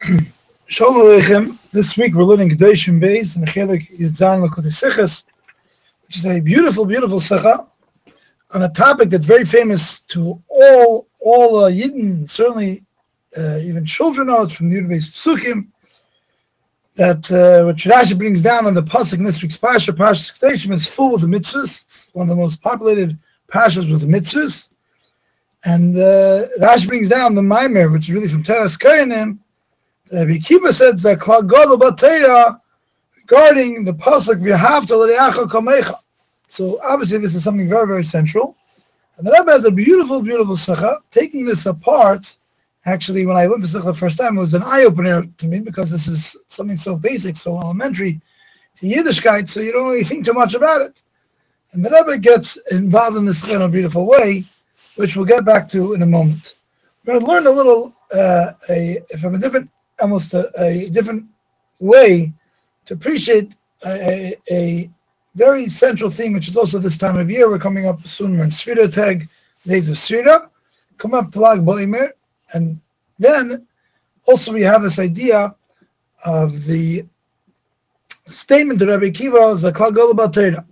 Shalom Aleichem. This week we're learning Kedoshim Beis and Chelik Yitzan Likkutei Sichos, which is a beautiful, beautiful Secha on a topic that's very famous to all all uh, Yidden, certainly uh, even children know it's from the Yud Beis Psukim, that uh, what Rashi brings down on the Pasuk in this week's Pasha, Pasha Kedoshim, is full with the mitzvahs. It's one of the most populated Pashas with the mitzvahs. And uh, Rashi brings down the Maimer, which is really from Toras Kohanim, Rabbi Kiva said that regarding the pasuk v'havta l'reacha kamecha. So obviously this is something very very central, and the Rebbe has a beautiful beautiful sikha taking this apart. Actually, when I went to sikha the first time, it was an eye opener to me because this is something so basic, so elementary to Yiddishkeit, so you don't really think too much about it. And the Rebbe gets involved in this in a beautiful way, which we'll get back to in a moment. We're going to learn a little uh, a, from a different almost a, a different way to appreciate a, a, very central theme, which is also this time of year. We're coming up soon. We're in Sfira Tag, days of Sfira. Come up to Lag Boimer, and then also we have this idea of the statement of Rabbi Kiva is the Batera.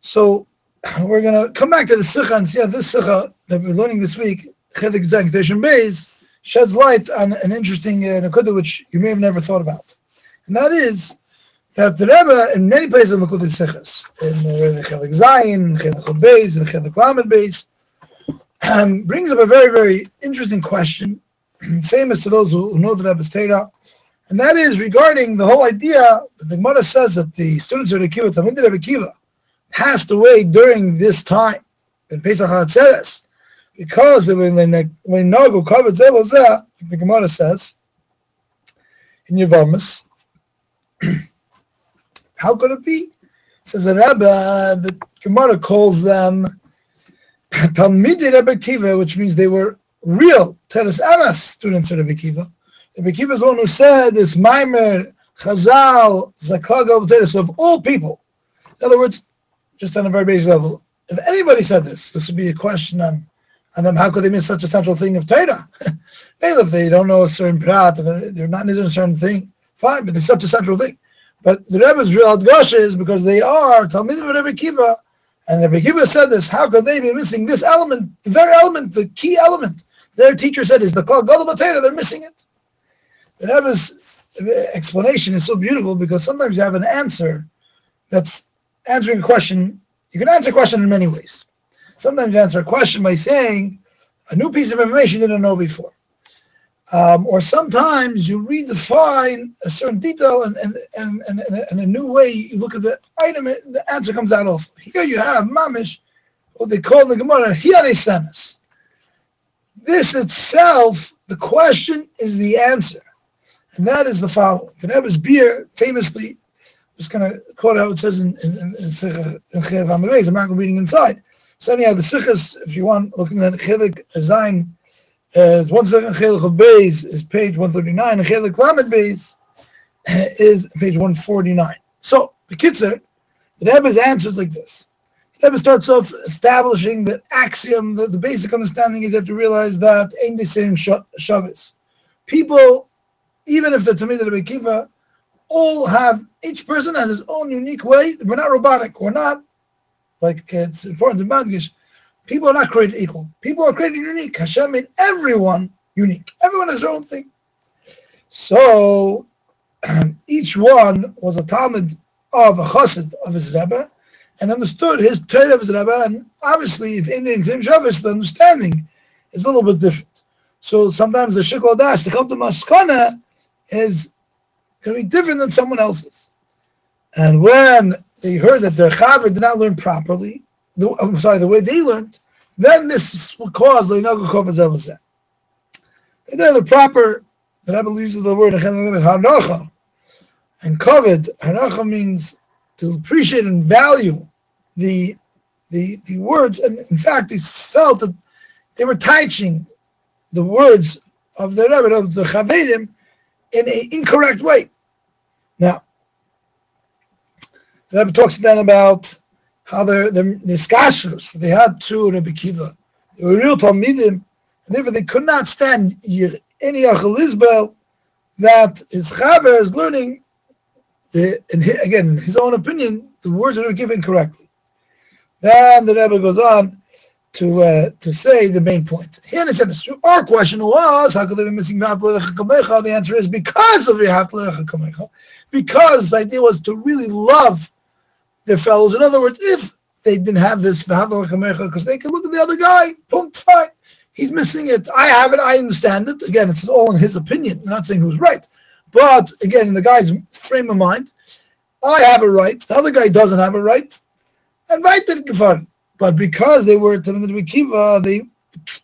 So we're going to come back to the Sikha and see how this Sikha that we're learning this week, Chedik Zek Beis, sheds light on an interesting uh, nakuda which you may have never thought about, and that is that the Rebbe in many places in Likkutei Sichos, in the Chelik Zayin, Chelik Beis, and Chelik Lamed Beis, um, brings up a very very interesting question, famous to those who, who know the Rebbe's Torah, and that is regarding the whole idea that the Gemara says that the students of the Kiva, Talmud Rebbe Kiva, passed away during this time in Pesach HaTzeres because when when Nagu covered Zelazah, the Gemara says in Yavamas, how could it be? Says the Rebbe, uh, the Gemara calls them Talmidi Rebbe Kiva, which means they were real Teres Amas students of Rebbe Kiva. Rebbe Kiva is one who said this Maimer, Chazal, Zaklaga, Teres of all people. In other words, just on a very basic level, if anybody said this, this would be a question on and then how could they miss such a central thing of Torah? if they don't know a certain prat, they're not in a certain thing, fine, but it's such a central thing. But the Rebbe's real Adgasha is because they are Talmidim of Rebbe Kiva, and Rebbe Kiva said this, how could they be missing this element, the very element, the key element? Their teacher said is the Gadol they're missing it. The Rebbe's explanation is so beautiful because sometimes you have an answer that's answering a question. You can answer a question in many ways. Sometimes you answer a question by saying a new piece of information you didn't know before. Um, or sometimes you redefine a certain detail and, and, and, and, and a new way you look at the item, and the answer comes out also. Here you have mamish, what they call in the Gemara, hiyaresanis. This itself, the question is the answer. And that is the following. The Rebbe's beer famously, I'm just going to quote out it says in, in, in, in, in I'm not reading inside. So anyhow, the Sikhs, if you want, looking at Chelik Zayin, uh, one second Chelik of Beis is page 139, and Chelik Lamed Beis is page 149. So, the Kitzer, the Rebbe's answers like this. The Rebbe starts off establishing the axiom, the, the basic understanding is you have to realize that ain't the same Shabbos. People, even if they're Tamid Rebbe Kiva, all have, each person has his own unique way. We're not robotic. We're not like it's important to Madgish, people are not created equal. People are created unique. Hashem made everyone unique. Everyone has their own thing. So each one was a Talmud of a chassid of his Rebbe and understood his Torah of his Rebbe. And obviously, if Indian Tim Shabbos, the understanding is a little bit different. So sometimes the Shikol Das to come to Maskana is going to be different than someone else's. And when they heard that their chaver did not learn properly, the, I'm sorry, the way they learned, then this will cause leinagu kovazelazeh. And then the proper, the Rebbe uses the word hanacha, and kovid hanacha means to appreciate and value the the the words, and in fact, they felt that they were teaching the words of the Rebbe, of the Chavedim, in an incorrect way. Now, the Rebbe talks then about how the the niskashrus they had two Rebbe Kiva. They were real talmidim, and therefore they could not stand any achalizbel that his chaver is learning, the, in his, again, his own opinion, the words are given correctly. Then the Rebbe goes on to uh, to say the main point. Here sentence, our question was, how could they be missing The answer is because of your Because the idea was to really love their fellows. In other words, if they didn't have this because they could look at the other guy, boom, fine. He's missing it. I have it. I understand it. Again, it's all in his opinion. I'm not saying who's right. But again, in the guy's frame of mind, I have a right. The other guy doesn't have a right. And right did Gefar. But because they were Talmud Kiva, they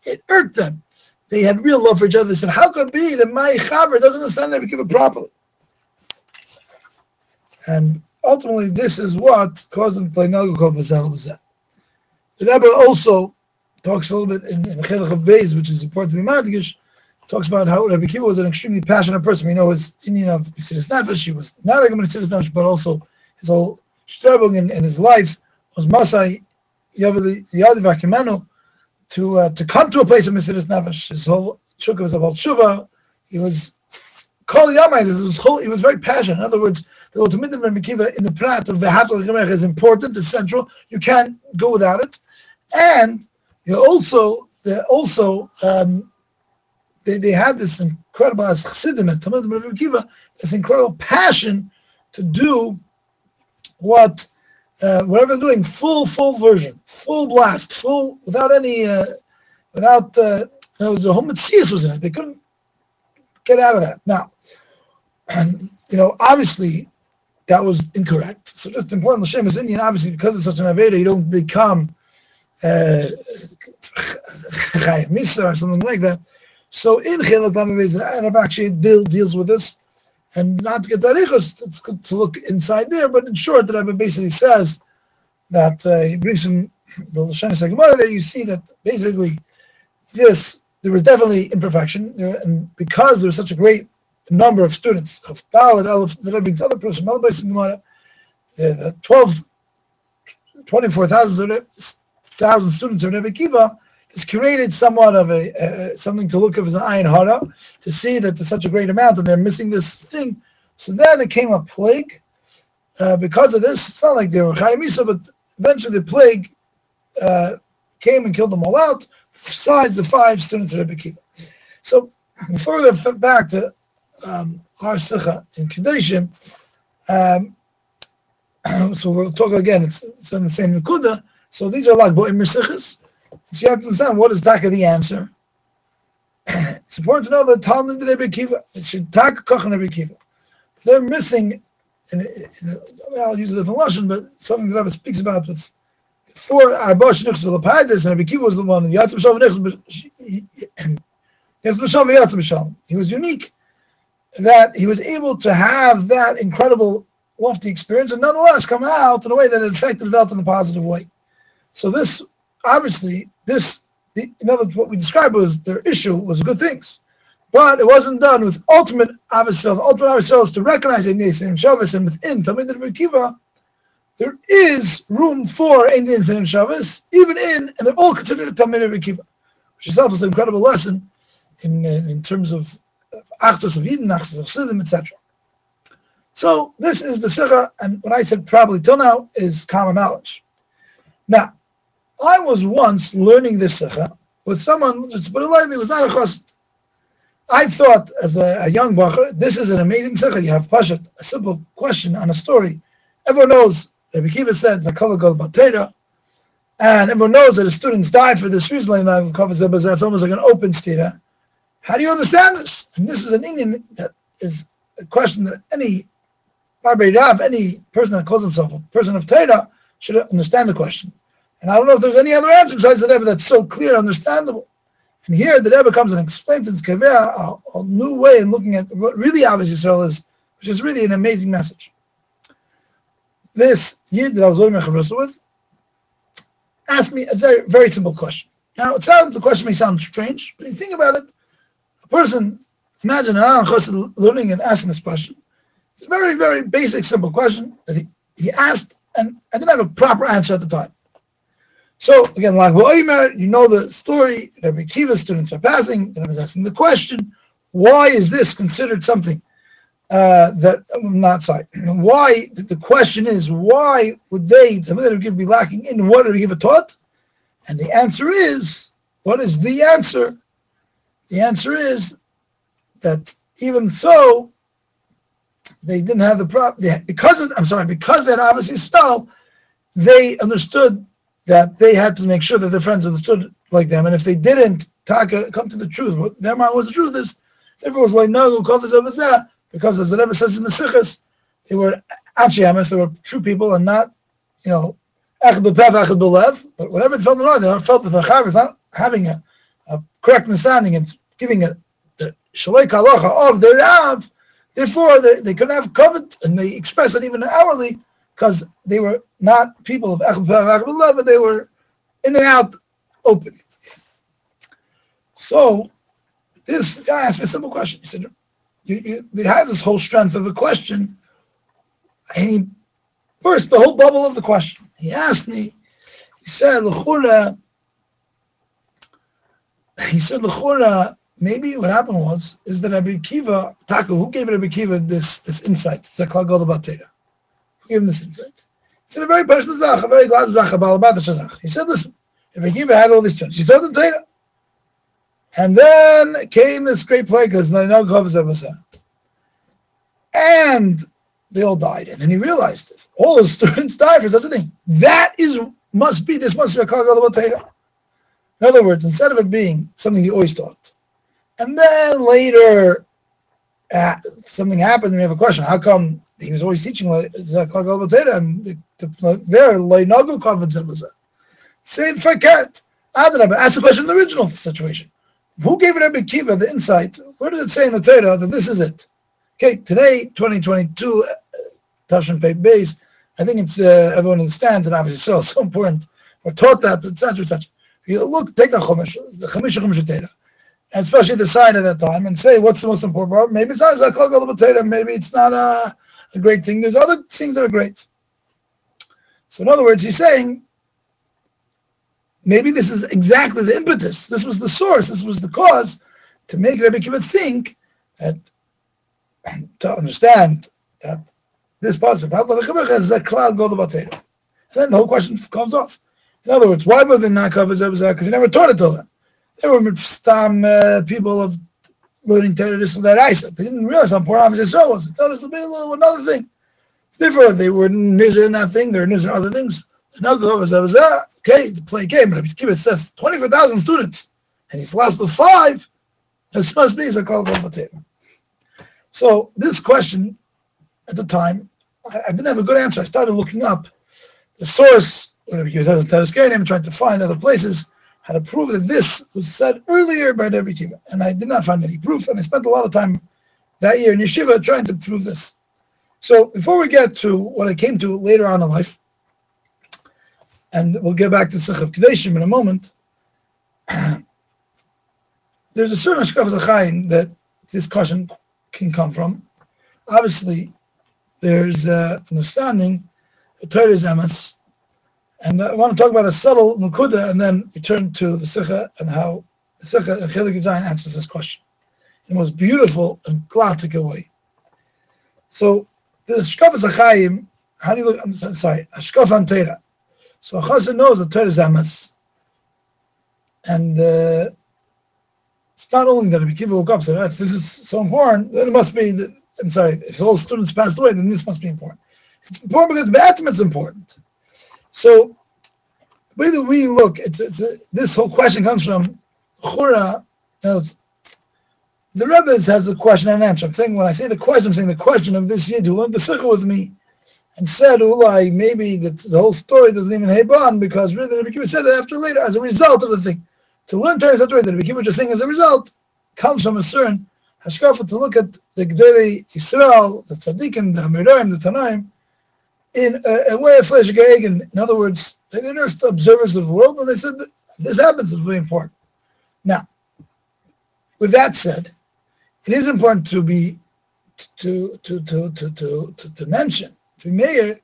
it hurt them. They had real love for each other. They said, "How could it be that my chaver doesn't understand Rabbi Kiva properly?" And ultimately, this is what caused them to play Nagukov The Rebbe also talks a little bit in, in Chelach of Beis, which is important to be madgish, talks about how Rabbi Kiva was an extremely passionate person. We know his Indian of Mesiris Nefesh, he was not a Mesiris Nefesh, but also his whole struggle in, in his life was Masai Yadi Vakimenu to uh, to come to a place of Mesiris Nefesh. His whole chukka was about Shuva. He was Kol Yamai, this was whole, he was very passionate. In other words, the ultimate of Rabbi Kiva in the prat of Behatel is important, it's central. You can't go without it. And you also, also um, they, they had this incredible as Chassidim and Talmud Kiva, this incredible passion to do what uh, whatever they're doing, full full version, full blast, full without any uh, without uh, a whole mitzvah was in it. They couldn't get out of that. Now, and you know, obviously that was incorrect. So just important, Hashem is Indian, obviously because it's such an Aveda, you don't become uh, Misa or something like that. So in Chilak Lamavez, Arab actually deal, deals with this. And not to get tarichos, it's good to look inside there, but in short, the Rebbe basically says that uh, he brings in the Lashon Gemara there, you see that basically this, there was definitely imperfection, and because there was such a great number of students, of Dalit, Aleph, the Rebbe brings other person, the 12, 24,000 thousand students of Rebbe Kiva, has created somewhat of a uh, something to look at as an ayin hara to see that there's such a great amount and they're missing this thing. So then it came a plague. Uh, because of this, it's not like they were chayimisa, but eventually the plague uh, came and killed them all out. Besides the five students of Rebbe Kiva. So before we go back to um, our sikha in Kedoshim, um, so we'll talk again. It's, it's in the same Nakuda. So these are like Bo'im Mesichas. So you have to understand what is Taka the answer. it's important to know that Talmud Rebbe Kiva, it should Taka Kochan Rebbe Kiva. They're missing, in, in, I'll use a different lesson, but something that Rebbe speaks about with before Arbosh Nichs Lapaitis, and Rebbe Kiva was the one, Nichs, Yatzim Shalom Shalom. He was unique that he was able to have that incredible lofty experience and nonetheless come out in a way that it affected Welt in a positive way. So this, obviously, this, in other words, what we described was their issue was good things. But it wasn't done with ultimate avisel. Ultimate is to recognize Indian and Shabbos, and within Talmud Kiva, there is room for Indians and Shabbos, even in, and they're all considered Talmud Kiva, which itself is an incredible lesson in, in terms of Achtos of Eden, Achtos of Siddim, etc. So this is the Sikha, and what I said probably till now is common knowledge. Now, I was once learning this sikha with someone, just put it lightly, was not a chassid. I thought, as a, a young bacher, this is an amazing sikha. You have pashat, a simple question on a story. Everyone knows, Rabbi Kiva said, Zakala Gal Batera, and everyone knows that the students died for this reason, that's almost like an open stira. How do you understand this? And this is an Indian that is a question that any Rav, any person that calls himself a person of Torah, should understand the question. And I don't know if there's any other answer besides the Rebbe that's so clear, and understandable. And here the Rebbe comes and explains in Skevea a, a, new way in looking at what really obvious Yisrael is, which is really an amazing message. This Yid that I was learning with asked me a very, very simple question. Now, it sounds the question may sound strange, but you think about it, a person, imagine an Chassid learning and asking this question. It's a very, very basic, simple question that he, he asked, and I didn't have a proper answer at the time. So again, like you know the story. Rabbi Kiva students are passing, and I was asking the question, Why is this considered something uh, that not sorry? Why the question is why would they the Rebbe be lacking in what Rebbe Kiva taught? And the answer is what is the answer? The answer is that even so, they didn't have the problem because of, I'm sorry because that obviously stole. They understood that they had to make sure that their friends understood like them, and if they didn't taka, uh, come to the truth, what their mind was the truth is, therefore was like no covers over that because as the Rebbe says in the Sikhs, they were Anshiyamas, they were true people and not, you know, but whatever they felt in they felt that the Chav is not having a, a correct understanding and giving a, the Shalei Kalacha of the Rav, therefore they, they couldn't have covet and they express it even hourly because they were not people of Echad but they were in and out open. So this guy asked me a simple question. He said, you, you, they have this whole strength of a question. And he burst the whole bubble of the question. He asked me, he said, he said, L'chura, maybe what happened was, is that Rabbi Kiva, Taka, who gave Rabbi Kiva this, this insight? Zekla Godabatera. Who gave him this insight? He said, a very personal zach, a very glad zach, about the shazach. He said, listen, Rabbi Kiva had all these students. He told them Torah. And then came this great plague because no said. And they all died. And then he realized it. All the students died for such a thing. That is must be this must be a Torah. In other words, instead of it being something he always taught, and then later uh, something happened and we have a question, how come he was always teaching Torah and the, the, there Leinagu Kavod Say forget. Ask the question in the original situation. Who gave Rabbi Kiva the insight? Where does it say in the Torah that this is it? Okay, today, 2022, uh, Tashin Pei base, I think it's uh, everyone understands, and obviously so, so important. We're taught that, etc., etc. You look, take a Chumash, the Chumash Chumash especially the sign at that time, and say what's the most important part. Maybe it's not Zaklal Galabah maybe it's not a, a great thing. There's other things that are great. So, in other words, he's saying Maybe this is exactly the impetus. This was the source. This was the cause to make Rabbi Kiva think that to understand that this go And then the whole question comes off. In other words, why were they not covered Because he never taught it to them. They were stam uh, people of learning terrorists of that Isa. They didn't realize how poor important Israel was. They thought it would a little another thing. Therefore, they were nizzer in that thing. They were nizzer in other things. Not covered Okay, to play a game. Rabbi Kiva says 24,000 students, and he's left with five. This must be a call of table. So this question at the time, I, I, didn't have a good answer. I started looking up the source. Rabbi Kiva says Taraskarian, I'm trying to find other places how to prove that this was said earlier by Rabbi Kiva, and I did not find any proof. And I spent a lot of time that year in yeshiva trying to prove this. So before we get to what I came to later on in life, and we'll get back to Sikh of Kedoshim in a moment. There's a certain Ashkaf Zachayin that this caution can come from. Obviously, there's uh, understanding the Torah is and I want to talk about a subtle Nukuda and then return to the Sikha and how the Sikha and Chelik Zayin answers this question in the most beautiful and classic way. So, the Ashkaf Zachayim, how do you look? I'm sorry, Ashkaf Antera. So a chassid knows that Torah is and uh, it's not only that if you woke up said, "This is so important," then it must be that. I'm sorry, if all students passed away, then this must be important. It's important because the B'atim is important. So the way that we look, this whole question comes from Chura. You know, the Rebbe has a question and answer. I'm saying when I say the question, I'm saying the question of this Yid who learned the Sikha with me and said, Ulai, maybe the, the whole story doesn't even have on because really Rabbi Kiva said it after later as a result of the thing. To learn Torah such way that Rabbi Kiva just saying as a result comes from a certain hashkafa to look at the Gdei Yisrael, the Tzaddikim, the Amirim, the Tanaim, in a, way of flesh In other words, they are just observers of the world, and they said this happens is very important. Now, with that said, it is important to be to to to to to, to, to mention to Meir,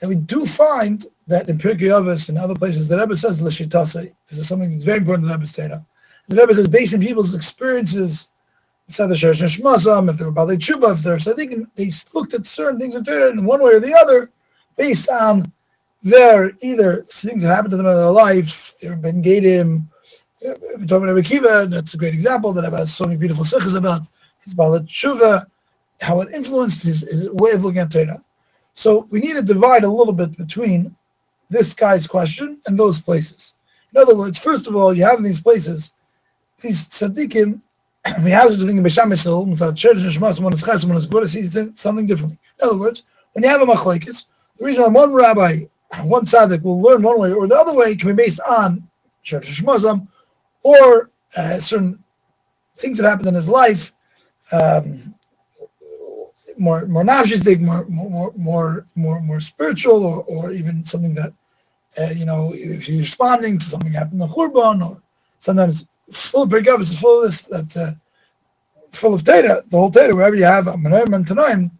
and we do find that in Pirkei and other places, the Rebbe says l'shitase. This is something that's very important Rebbe's Torah. The Rebbe says, based on people's experiences, said the Sherish Shmasam, if they were Bali Chuba, if they're Sadiqim, they looked at certain things in Torah in one way or the other based on their either things that happened to them in their life, they've been Gadim, uh, talking about Kiva, that's a great example that has so many beautiful sikhs about his Bala Tshuva, how it influenced his, his, way of looking at Torah. So we need to divide a little bit between this guy's question and those places. In other words, first of all, you have these places, these tzaddikim, we have such a thing in Besham Yisrael, Mitzad Church one is Ches, one is Buddha, sees something differently. In other words, when you have a machlekes, the reason why one rabbi, one tzaddik will learn one way or the other way can be based on Shema, or uh, certain things that happened in his life, um, more more navjistic, more more more more more spiritual, or, or even something that uh, you know if you're responding to something happened in the churban, or sometimes full of is full of this that uh, full of data. The whole data, wherever you have a and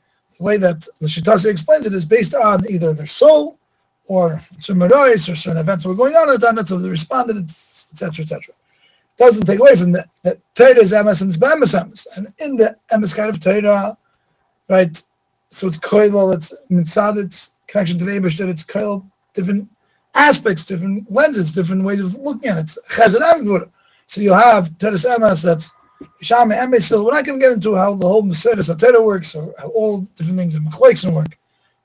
the way that the Shitasi explains it is based on either their soul or some or certain events that were going on at the time. That's how they responded, etc., etc doesn't take away from that. That Torah is emes and emes And in the emes kind of Torah, right, so it's koilal, it's mitzad, it's connection to the Abish, that it's koilal, different aspects, different lenses, different ways of looking at it. It's chesed So you'll have Torah emes that's Shama emes. So we're not going to get into how the whole Mercedes Torah works or how all different things in Machlekes work.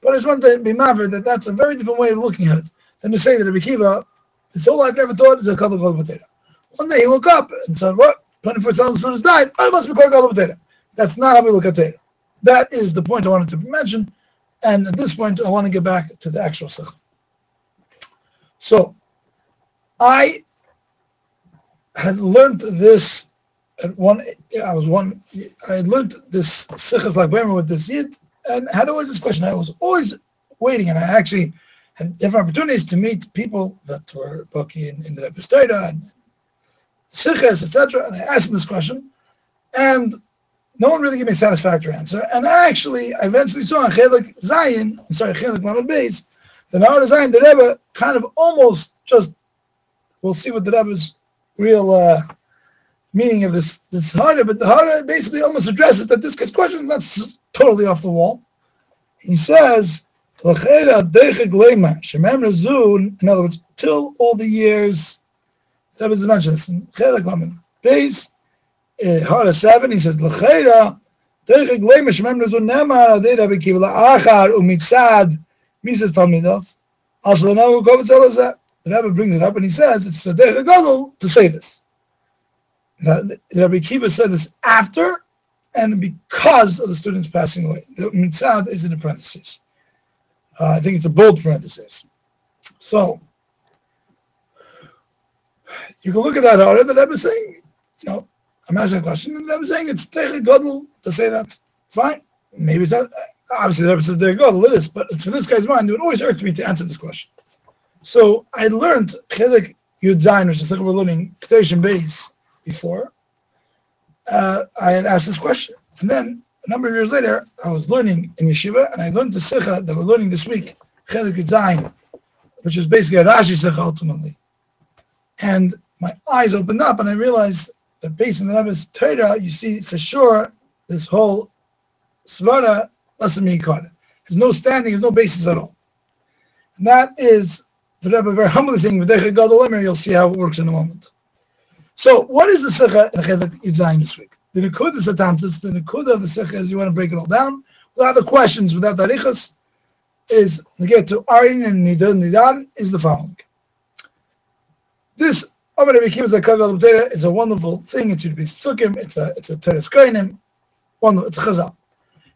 But I just want to be maver that that's a very different way of looking at it than to say that Rabbi Kiva, his whole life never thought is a couple of potato. One day he woke up and said, "What? Twenty-four thousand sons died. I must be called Galavatera." That's not how we look at Torah. That is the point I wanted to mention, and at this point, I want to get back to the actual Sikh. So, I had learned this at one. I was one. I learned this Sikhs like Bremer with this Yid, and had always this question. I was always waiting, and I actually had different opportunities to meet people that were Bucky in, in the Rebbe and siches, etc. And I asked him this question, and no one really gave me a satisfactory answer. And I actually, I eventually saw in Chelik Zayin, I'm sorry, Chelik Lamed Beis, the Nahar Zayin, the Rebbe kind of almost just, we'll see what the Rebbe's real uh, meaning of this this harder, but the harder basically almost addresses that this question is not totally off the wall. He says, in other words, till all the years that was mentioned this in Chelik Lamed Beis, Hara 7, he says, L'cheira, דרך גלוימה שמם לזו נאמר על ידי רבי עקיבא לאחר ומצד מיסס תלמידov, also now קובץ על זה. The Rebbe brings it up and he says it's the derech gadol to say this. Now, Rabbi Kiva said this after and because of the students passing away. The mitzad is in the parentheses. Uh, I think it's a bold parenthesis. So you can look at that order that Rebbe saying, you know, I'm asking a question, and Rebbe saying it's Techet Godel to say that. Fine. Maybe it's not, obviously the Rebbe says Techet Godel, it is, but for this guy's mind, it would always hurt me to answer this question. So I learned Chelik Yud Zayin, which is like we're learning Ketesh base before. Uh, I had asked this question. And then a number of years later, I was learning in yeshiva, and I learned the Sikha that we're learning this week, Chelik Zayin, which is basically a Rashi Sikha ultimately. And my eyes opened up and I realized that based on the Rebbe's Torah, you see for sure this whole Svara lesson Mikad. There's no standing, there's no basis at all. And that is the Rebbe very humbly saying, you'll see how it works in a moment. So, what is the Sikha in Chelik Yitzayin this week? The Nikud is a Tamtis, the Nikud of the Sikha is you want to break it all down, without the questions, without the Arichas, is to get to Arin and Nidon Nidan is the following. This Amar Kiva is a wonderful thing. It should be psukim. It's a it's a Toras Kohanim. Wonderful. It's chazal.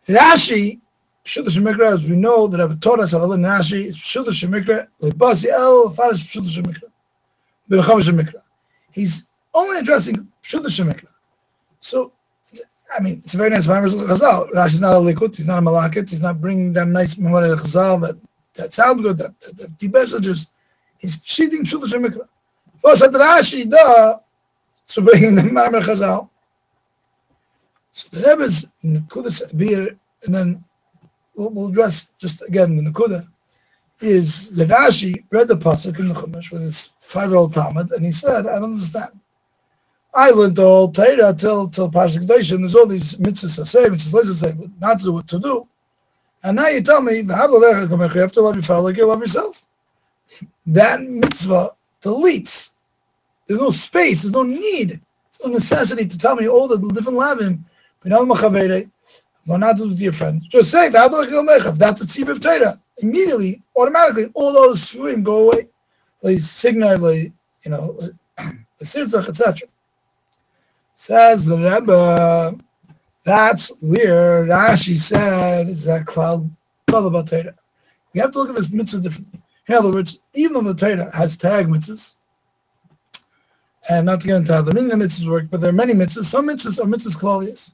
Rashi Pshuta Shemikra, as we know that Rabbi taught us Avalin Rashi is Pshuta Shemikra lebasi el farish Pshuta Shemikra b'cham Shemikra. He's only addressing Pshuta Shemikra. So. I mean, it's a very nice Maimer Chazal. Rashi is not a likut, he's not a malakit, he's not bringing that nice Memorial Chazal that, that sound good, that, that, that deep messages. He's cheating Pshuta Shemikra. Was hat Rashi da zu bringen den Mamer Chazal? So the Rebbe's Nekuda beer, and then we'll, we'll address just again the Nekuda, is the Rashi read the Pasuk in the Chumash with his five-year-old Talmud, and he said, I don't understand. I learned all Torah till till Kedoshim. There's all these mitzvahs to say, mitzvahs to say, not to do what to do. And now you tell me, you have to love your father like you love yourself. That mitzvah deletes. There's no space. There's no need. There's no necessity to tell me all the different lavim. Not to do with your friends. Just say that's a tzib of Torah. Immediately, automatically, all those sfurim go away. Like signal, like you know, the etc. Says the Rebbe, that's weird. Rashi said, is that cloud, cloud about Torah. We have to look at this mitzvah differently. In other words, even though the Torah has tag mitzvahs, and not to get into how the meaning of mitzvahs work, but there are many mitzvahs. Some mitzvahs are mitzvahs klalias.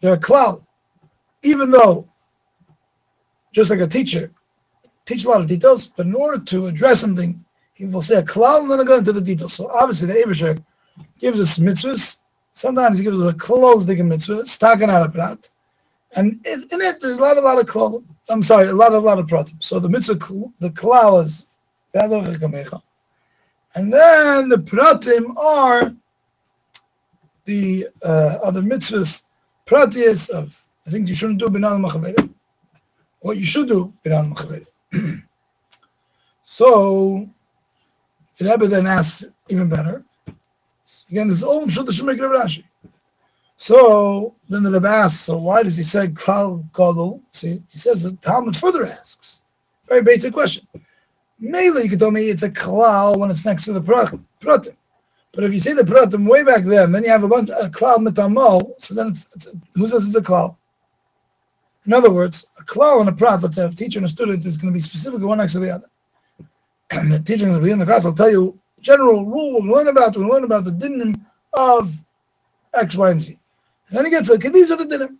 They're a cloud. Even though, just like a teacher, teach a lot of details, but in order to address something, he will say a cloud and then go into the details. So obviously the Abishar gives us mitzvahs Sometimes he gives us a close digging mitzvah, stacking out a prat. And in, it, there's a lot, a lot of klal. I'm sorry, a lot, a lot of pratim. So the mitzvah, the klal is and then the pratim are the uh, other mitzvahs, pratis of, I think you shouldn't do binan machaveret. What you should do, binan machaveret. so, the Rebbe then asks even better. Again, this is all Pshut Shemik Rashi. So then the Rebbe asks, so why does he say Klal Gadol? See, he says the Talmud further asks. Very basic question. Mainly, you could tell me it's a klal when it's next to the pratim. But if you say the pratim way back then, then you have a bunch of klal mitamol, so then it's, it's, who says it's a klal? In other words, a klal and a prat, let's a teacher and a student is going to be specifically one next to the other. And the teacher in the class will tell you general rule we'll learn about, learn about the dinim of X, Y, and Z. And then he gets like, these are the dinim.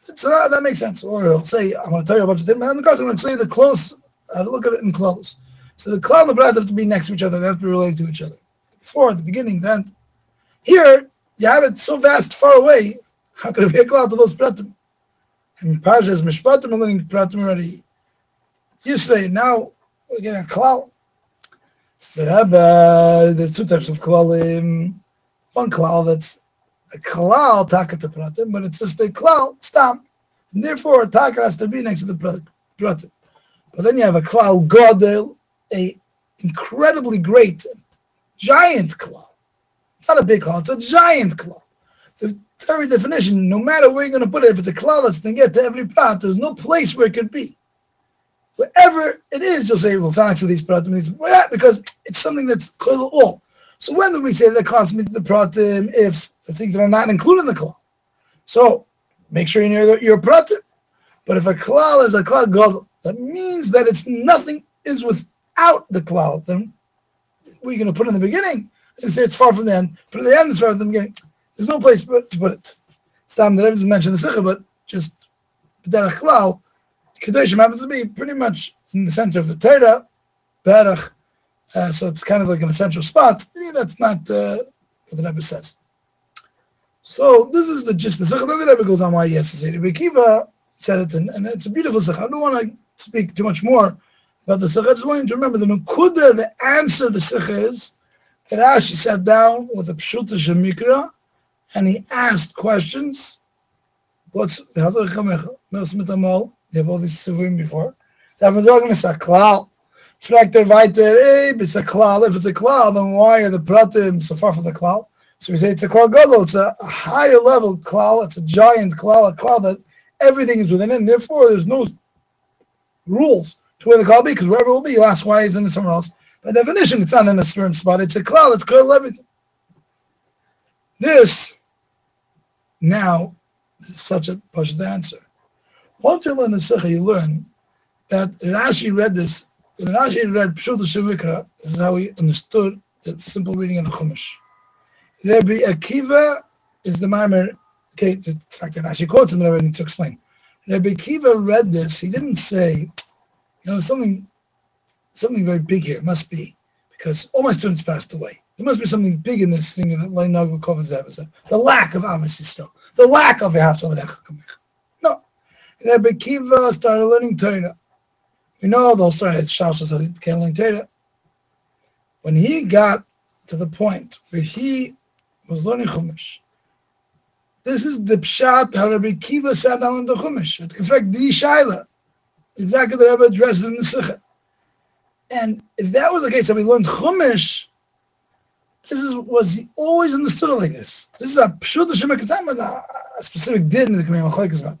So that, that makes sense. Or he'll say, I'm going to tell you about the dinim, and the course I'm going to say the close, uh, look at it in close. So the cloud and the breath have to be next to each other, they have to be related to each other. Before, at the beginning, then. Here, you have it so vast, far away, how could it be a cloud to those pratim? And Parshas Mishpatim are learning pratim already. You say, now getting a klal. There's two types of klalim. One klal that's a klal takat pratim, but it's just a klal stam. And therefore, a taka has to be next to the pratim. But then you have a klal godel, a incredibly great, giant klal. It's not a big klal; it's a giant klal. The very definition, no matter where you're going to put it, if it's a klal that's to get to every prat, there's no place where it could be. Wherever it is, you'll say, well, it's not actually these pratim, because it's something that's all. So when we say that constantly the pratim if the things that are not included in the klal? So make sure you know your, pratim. But if a klal is a klal gadol, that means that it's nothing is without the klal. Then we're going to put in the beginning and say it's far from the end. Put at the end, it's far from the beginning. There's no place to put it. It's time that doesn't mention the sikha, but just that a klal Kedoshim happens to be pretty much in the center of the Torah, Berach, uh, so it's kind of like an essential spot. That's not uh, what the Rebbe says. So this is the gist. The Sechah, then the Rebbe goes on why he has to say it. Kiva said it, and, and, it's a beautiful Sechah. I don't want to speak too much more about the Sechah. I just want you to remember the Nukuda, the answer the Sechah is, that Rashi sat down with the Pshuta Shemikra, and he asked questions. What's they have all these Sivim before. Sagen, es ist ein Klal. Fragt er weiter, hey, it's a Klal. If it's a Klal, then why are the Pratim so far from the Klal? So we say it's a Klal Gadol. It's a, higher level Klal. It's a giant Klal, a Klal that everything is within it. And therefore, there's no rules to where the Klal be, because wherever it will be, you ask why is it somewhere else. By definition, it's not in a certain spot. It's a Klal. It's Klal everything. This, now, is such a push answer. Once you learn the Sikha, you learn that Rashi read this. Rashi read Pshut Shemikra, this is how he understood the simple reading in the Chumash. Rabbi Akiva is the Maimer. Okay, the fact that Rashi quotes him, I need to explain. Rabbi Akiva read this. He didn't say, you know, something, something very big here. must be because all my students passed away. There must be something big in this thing that the lack of Amos still, the lack of Rebbe Kiva started learning Torah. We know those said he began learning Torah. When he got to the point where he was learning Chumash. This is the pshat how Rabbi Kiva sat down in the Chumash. In fact, the Shaila, exactly the Rebbe addresses in the Sikha. And if that was the case, that we learned Chumash, this is was always understood like this. This is a pshut Hashem a specific din in the Machlekes about.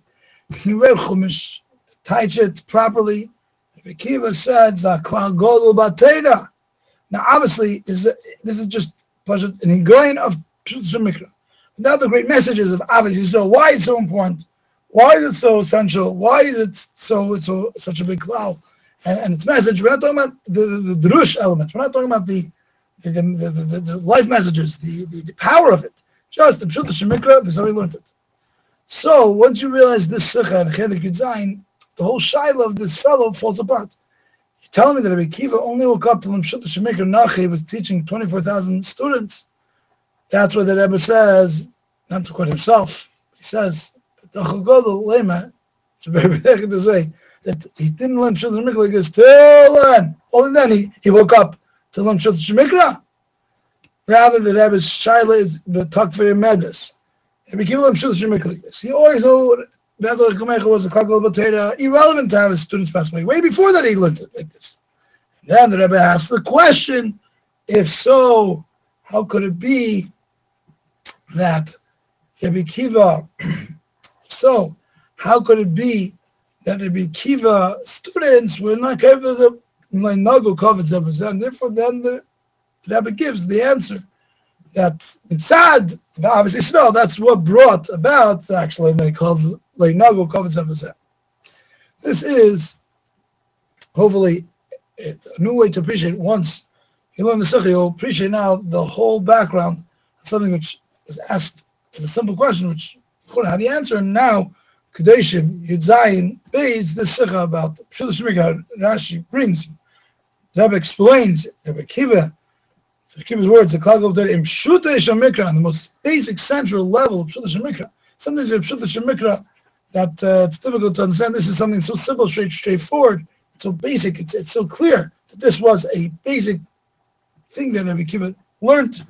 He read Chumash, touch it properly. Rabbi Kiva said, "Zaklal Godel Batera." Now, obviously, is this is just an ingrain of Shemikra. Without the great messages of obviously, so why is it so important? Why is it so essential? Why is it so so such a big cloud? And, and its message. We're not talking about the, the, the drush element. We're not talking about the the, the, the, the life messages, the, the, the, power of it. Just the Pshut Shemikra, this is how we learned it. So once you realize this Sikha and Chelik Yudzayin, the whole Shaila of this fellow falls apart. You're telling me that Rabbi Kiva only woke up till Pshut Shemikra Nachi was teaching 24,000 students. That's what the Rebbe says, not to quote himself. He says, it's very big to say that he didn't learn Pshut Shemikra like this till then. Only then he, he woke up to learn Shut Shemikra. Rather, the Rebbe's Shaila is the Takfir Medes. He always knew Bezel Kumecha was a Kakal Batera, irrelevant to have his students pass away. Way before that, he learned it like this. And then the Rebbe asked the question if so, how could it be that Rabbi Kiva, so how could it be that Rabbi Kiva students were not of my nagu covers and therefore then the Rebbe gives the answer that sad, obviously so that's what brought about actually they called like nagu covers This is hopefully a new way to appreciate once you learn the Sikh, you'll appreciate now the whole background, something which was asked as a simple question, which how do you answer? And now Kedoshim Yudzayin Beis this Sikha about Pshul Shemika Rashi brings Rebbe explains, Rebbe Kiva, Rebbe Kiva's words, the Klal of in Pshuta Shemikra, on the most basic central level of Pshuta Shemikra. Sometimes in Pshuta Shemikra that uh, it's difficult to understand. This is something so simple, straight, straightforward, so basic, it's, it's so clear that this was a basic thing that Rebbe Kiva learned.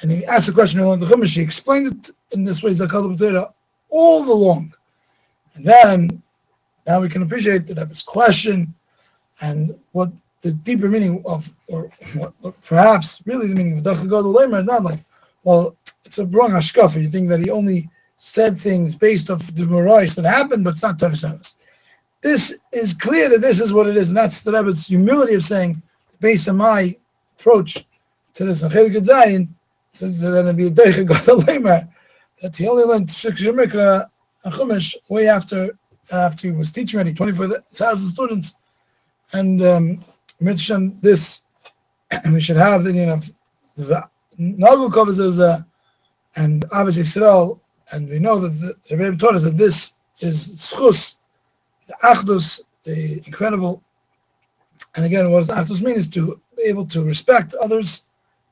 And he asked the question along the Chumash, he explained it in this way, Zakal all along. And then, now we can appreciate that Rebbe's question and what the deeper meaning of, or, or perhaps really the meaning of Dachagod is not like, well, it's a wrong hashkafa. You think that he only said things based off the Morais that happened, but it's not Teres This is clear that this is what it is, and that's the Rebbe's humility of saying, based on my approach to this Gedzayin, says that it'll be a Lemer, that he only learned Shikshir Mikra and Chumash way after after he was teaching already 24,000 students. And um, mentioned this, and we should have the you know the Nagu covers a, and obviously Israel, and we know that the Rebbe taught us that this is schus, the achdus, the incredible. And again, what does achdus mean is to be able to respect others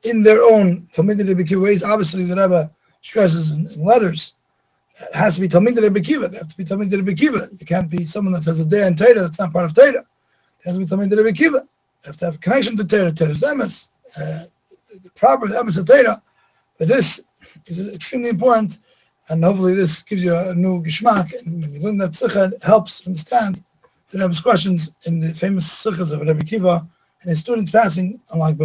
in their own Talmidei ways. Obviously, the Rebbe stresses in, in letters. It has to be Talmidei Rebbe Kiva. They have to be Talmidei Rebbe Kiva. It can't be someone that has a day in Torah that's not part of Torah. It has to be Talmidei Rebbe Kiva have to have connection to Torah, Torah's emes, uh, the proper emes of Torah. But this is extremely important, and hopefully this gives you a new geschmack. And when you learn that sikha, it helps understand the Rebbe's questions in the famous sikhas of Rebbe Kiva and his students passing on like.